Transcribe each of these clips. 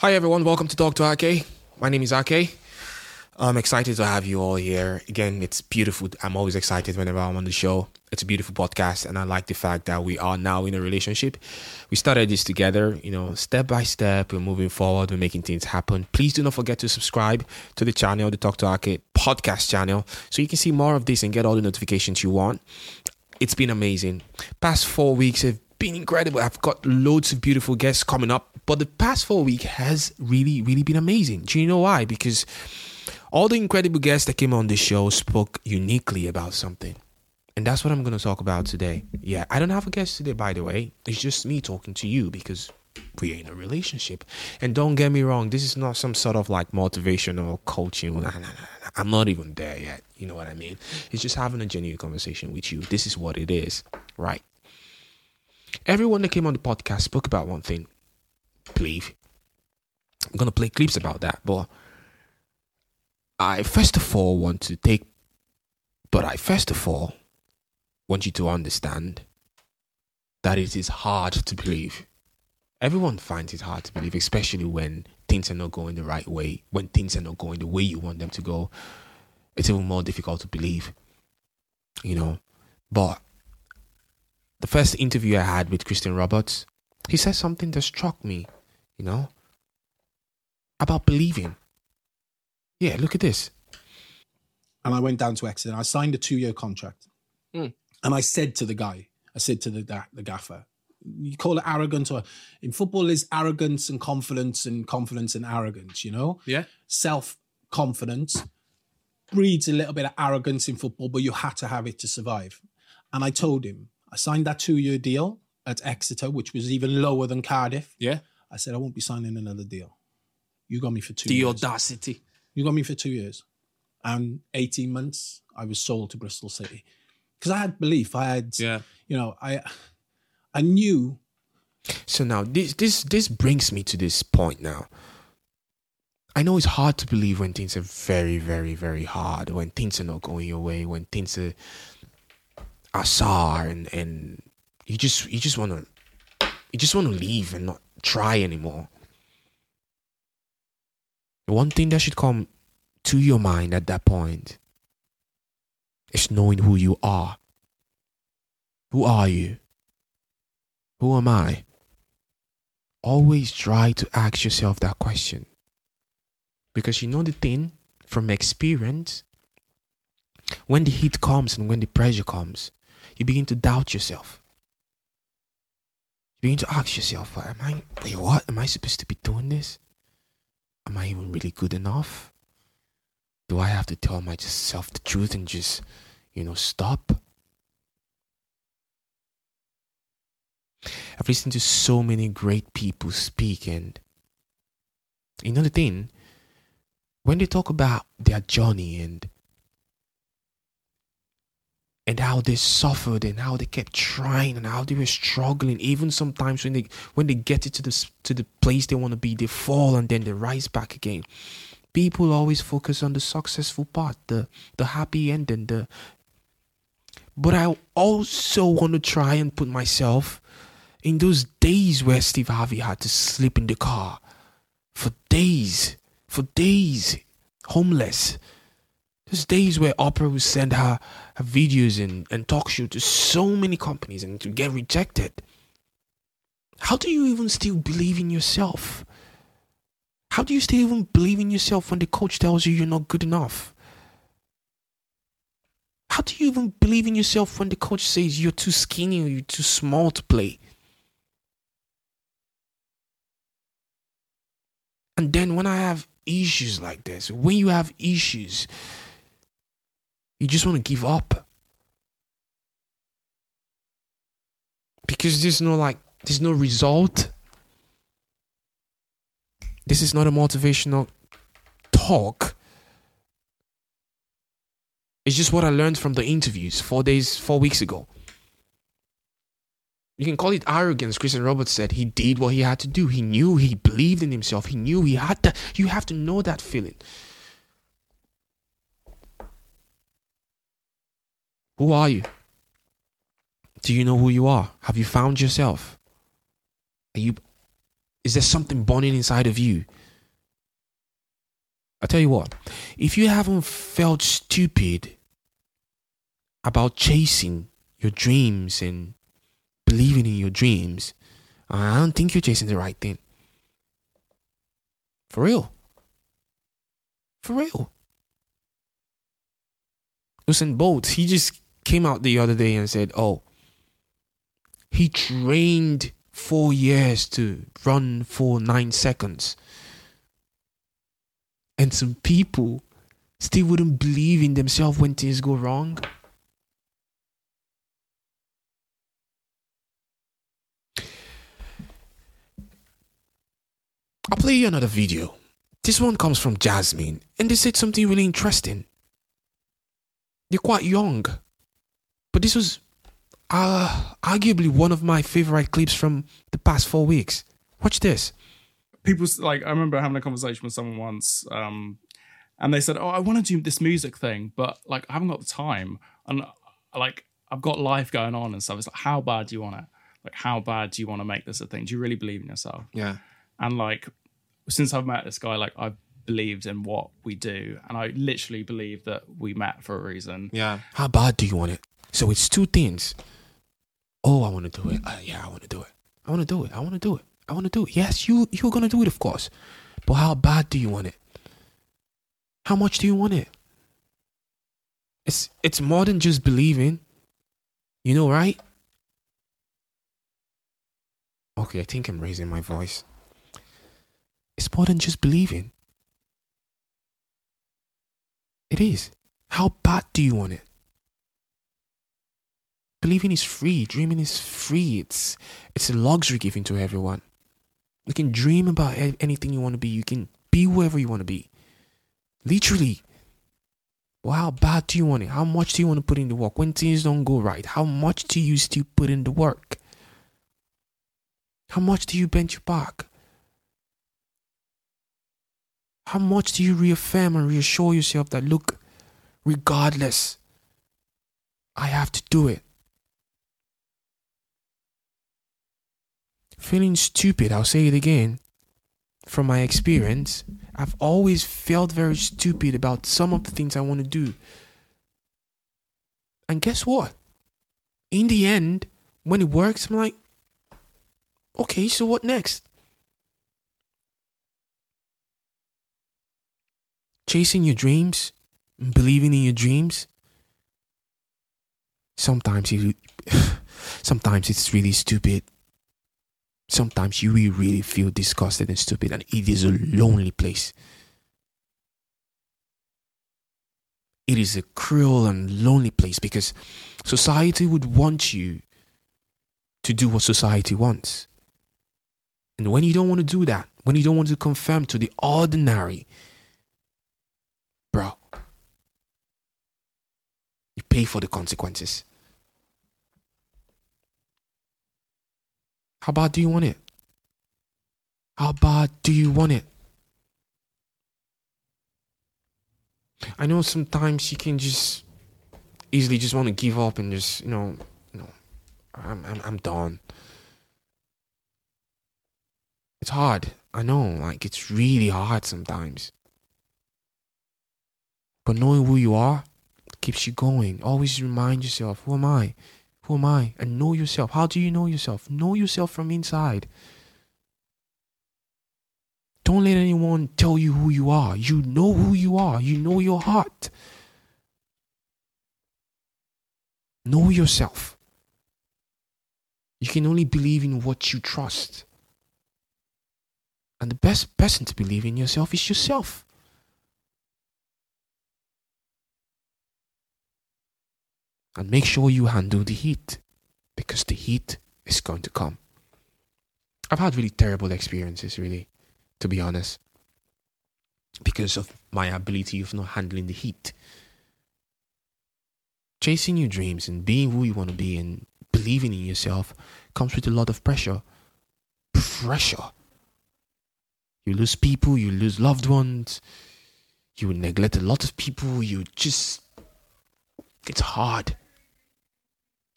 Hi everyone, welcome to Talk to Ake. My name is Ake. I'm excited to have you all here. Again, it's beautiful. I'm always excited whenever I'm on the show. It's a beautiful podcast, and I like the fact that we are now in a relationship. We started this together, you know, step by step. We're moving forward, we're making things happen. Please do not forget to subscribe to the channel, the Talk to Ake podcast channel, so you can see more of this and get all the notifications you want. It's been amazing. Past four weeks have been incredible. I've got loads of beautiful guests coming up, but the past four week has really, really been amazing. Do you know why? Because all the incredible guests that came on this show spoke uniquely about something. And that's what I'm going to talk about today. Yeah, I don't have a guest today, by the way. It's just me talking to you because we're in a relationship. And don't get me wrong, this is not some sort of like motivational coaching. Nah, nah, nah, I'm not even there yet. You know what I mean? It's just having a genuine conversation with you. This is what it is, right? Everyone that came on the podcast spoke about one thing. Believe. I'm gonna play clips about that, but I first of all want to take but I first of all want you to understand that it is hard to believe. Everyone finds it hard to believe, especially when things are not going the right way, when things are not going the way you want them to go. It's even more difficult to believe, you know. But the first interview I had with Christian Roberts, he said something that struck me, you know, about believing. Yeah, look at this. And I went down to Exeter and I signed a two year contract. Mm. And I said to the guy, I said to the, the gaffer, you call it arrogant or in football is arrogance and confidence and confidence and arrogance, you know? Yeah. Self confidence breeds a little bit of arrogance in football, but you had to have it to survive. And I told him, I signed that two year deal at Exeter, which was even lower than Cardiff. Yeah. I said, I won't be signing another deal. You got me for two The years. audacity. You got me for two years. And 18 months, I was sold to Bristol City. Because I had belief. I had, Yeah. you know, I I knew So now this this this brings me to this point now. I know it's hard to believe when things are very, very, very hard, when things are not going your way, when things are sour and, and you just you just wanna you just wanna leave and not try anymore. The one thing that should come to your mind at that point is knowing who you are. Who are you? Who am I? Always try to ask yourself that question. Because you know the thing from experience, when the heat comes and when the pressure comes, you begin to doubt yourself. You begin to ask yourself, am I, wait, what? Am I supposed to be doing this? Am I even really good enough? Do I have to tell myself the truth and just, you know, stop? I've listened to so many great people speak, and you know the thing, when they talk about their journey and and how they suffered and how they kept trying and how they were struggling, even sometimes when they when they get it to the to the place they want to be, they fall and then they rise back again. People always focus on the successful part, the the happy ending, the but I also want to try and put myself in those days where Steve Harvey had to sleep in the car for days, for days, homeless. Those days where Oprah would send her, her videos and, and talk show to so many companies and to get rejected. How do you even still believe in yourself? How do you still even believe in yourself when the coach tells you you're not good enough? How do you even believe in yourself when the coach says you're too skinny or you're too small to play? And then when I have issues like this, when you have issues, you just want to give up. Because there's no like there's no result. This is not a motivational talk. It's just what I learned from the interviews four days, four weeks ago. You can call it arrogance. Christian Roberts said he did what he had to do. He knew he believed in himself. He knew he had to. You have to know that feeling. Who are you? Do you know who you are? Have you found yourself? Are you Is there something burning inside of you? I tell you what, if you haven't felt stupid about chasing your dreams and believing in your dreams, I don't think you're chasing the right thing. For real. For real. Usain Bolt, he just came out the other day and said, oh, he trained four years to run for nine seconds. And some people still wouldn't believe in themselves when things go wrong. I'll play you another video. This one comes from Jasmine, and they said something really interesting. They're quite young, but this was uh, arguably one of my favorite clips from the past four weeks. Watch this. People like I remember having a conversation with someone once, um, and they said, "Oh, I want to do this music thing, but like I haven't got the time, and like I've got life going on and stuff." It's like, how bad do you want it? Like, how bad do you want to make this a thing? Do you really believe in yourself? Yeah. And like, since I've met this guy, like I've believed in what we do, and I literally believe that we met for a reason. Yeah. How bad do you want it? So it's two things. Oh, I want to do it. Uh, yeah, I want to do it. I want to do it. I want to do it. I want to do it. Yes, you you're gonna do it, of course. But how bad do you want it? How much do you want it? It's it's more than just believing. You know, right? Okay, I think I'm raising my voice. It's more than just believing. It is. How bad do you want it? Believing is free. Dreaming is free. It's it's a luxury given to everyone. You can dream about anything you want to be. You can be whoever you want to be. Literally. Well, how bad do you want it? How much do you want to put in the work? When things don't go right, how much do you still put in the work? How much do you bend your back? How much do you reaffirm and reassure yourself that, look, regardless, I have to do it? Feeling stupid, I'll say it again. From my experience, I've always felt very stupid about some of the things I want to do. And guess what? In the end, when it works, I'm like, okay, so what next? chasing your dreams, believing in your dreams, sometimes you sometimes it's really stupid. Sometimes you really, really feel disgusted and stupid, and it is a lonely place. It is a cruel and lonely place because society would want you to do what society wants. And when you don't want to do that, when you don't want to conform to the ordinary, bro. You pay for the consequences. How bad do you want it? How bad do you want it? I know sometimes you can just easily just want to give up and just, you know, you know, I'm I'm I'm done. It's hard. I know, like it's really hard sometimes. But knowing who you are keeps you going. Always remind yourself, who am I? Who am I? And know yourself. How do you know yourself? Know yourself from inside. Don't let anyone tell you who you are. You know who you are. You know your heart. Know yourself. You can only believe in what you trust. And the best person to believe in yourself is yourself. And make sure you handle the heat because the heat is going to come. I've had really terrible experiences, really, to be honest, because of my ability of not handling the heat. Chasing your dreams and being who you want to be and believing in yourself comes with a lot of pressure. Pressure. You lose people, you lose loved ones, you neglect a lot of people, you just. It's hard.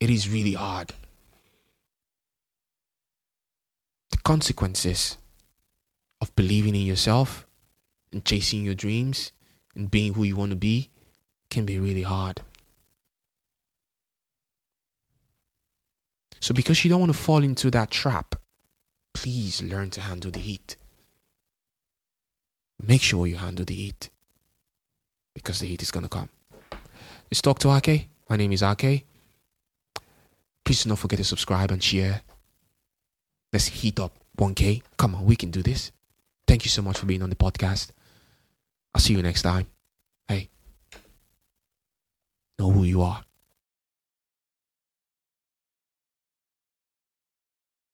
It is really hard. The consequences of believing in yourself and chasing your dreams and being who you want to be can be really hard. So, because you don't want to fall into that trap, please learn to handle the heat. Make sure you handle the heat because the heat is going to come. Let's talk to Ake. My name is Ake. Please do not forget to subscribe and share. Let's heat up 1K. Come on, we can do this. Thank you so much for being on the podcast. I'll see you next time. Hey, know who you are.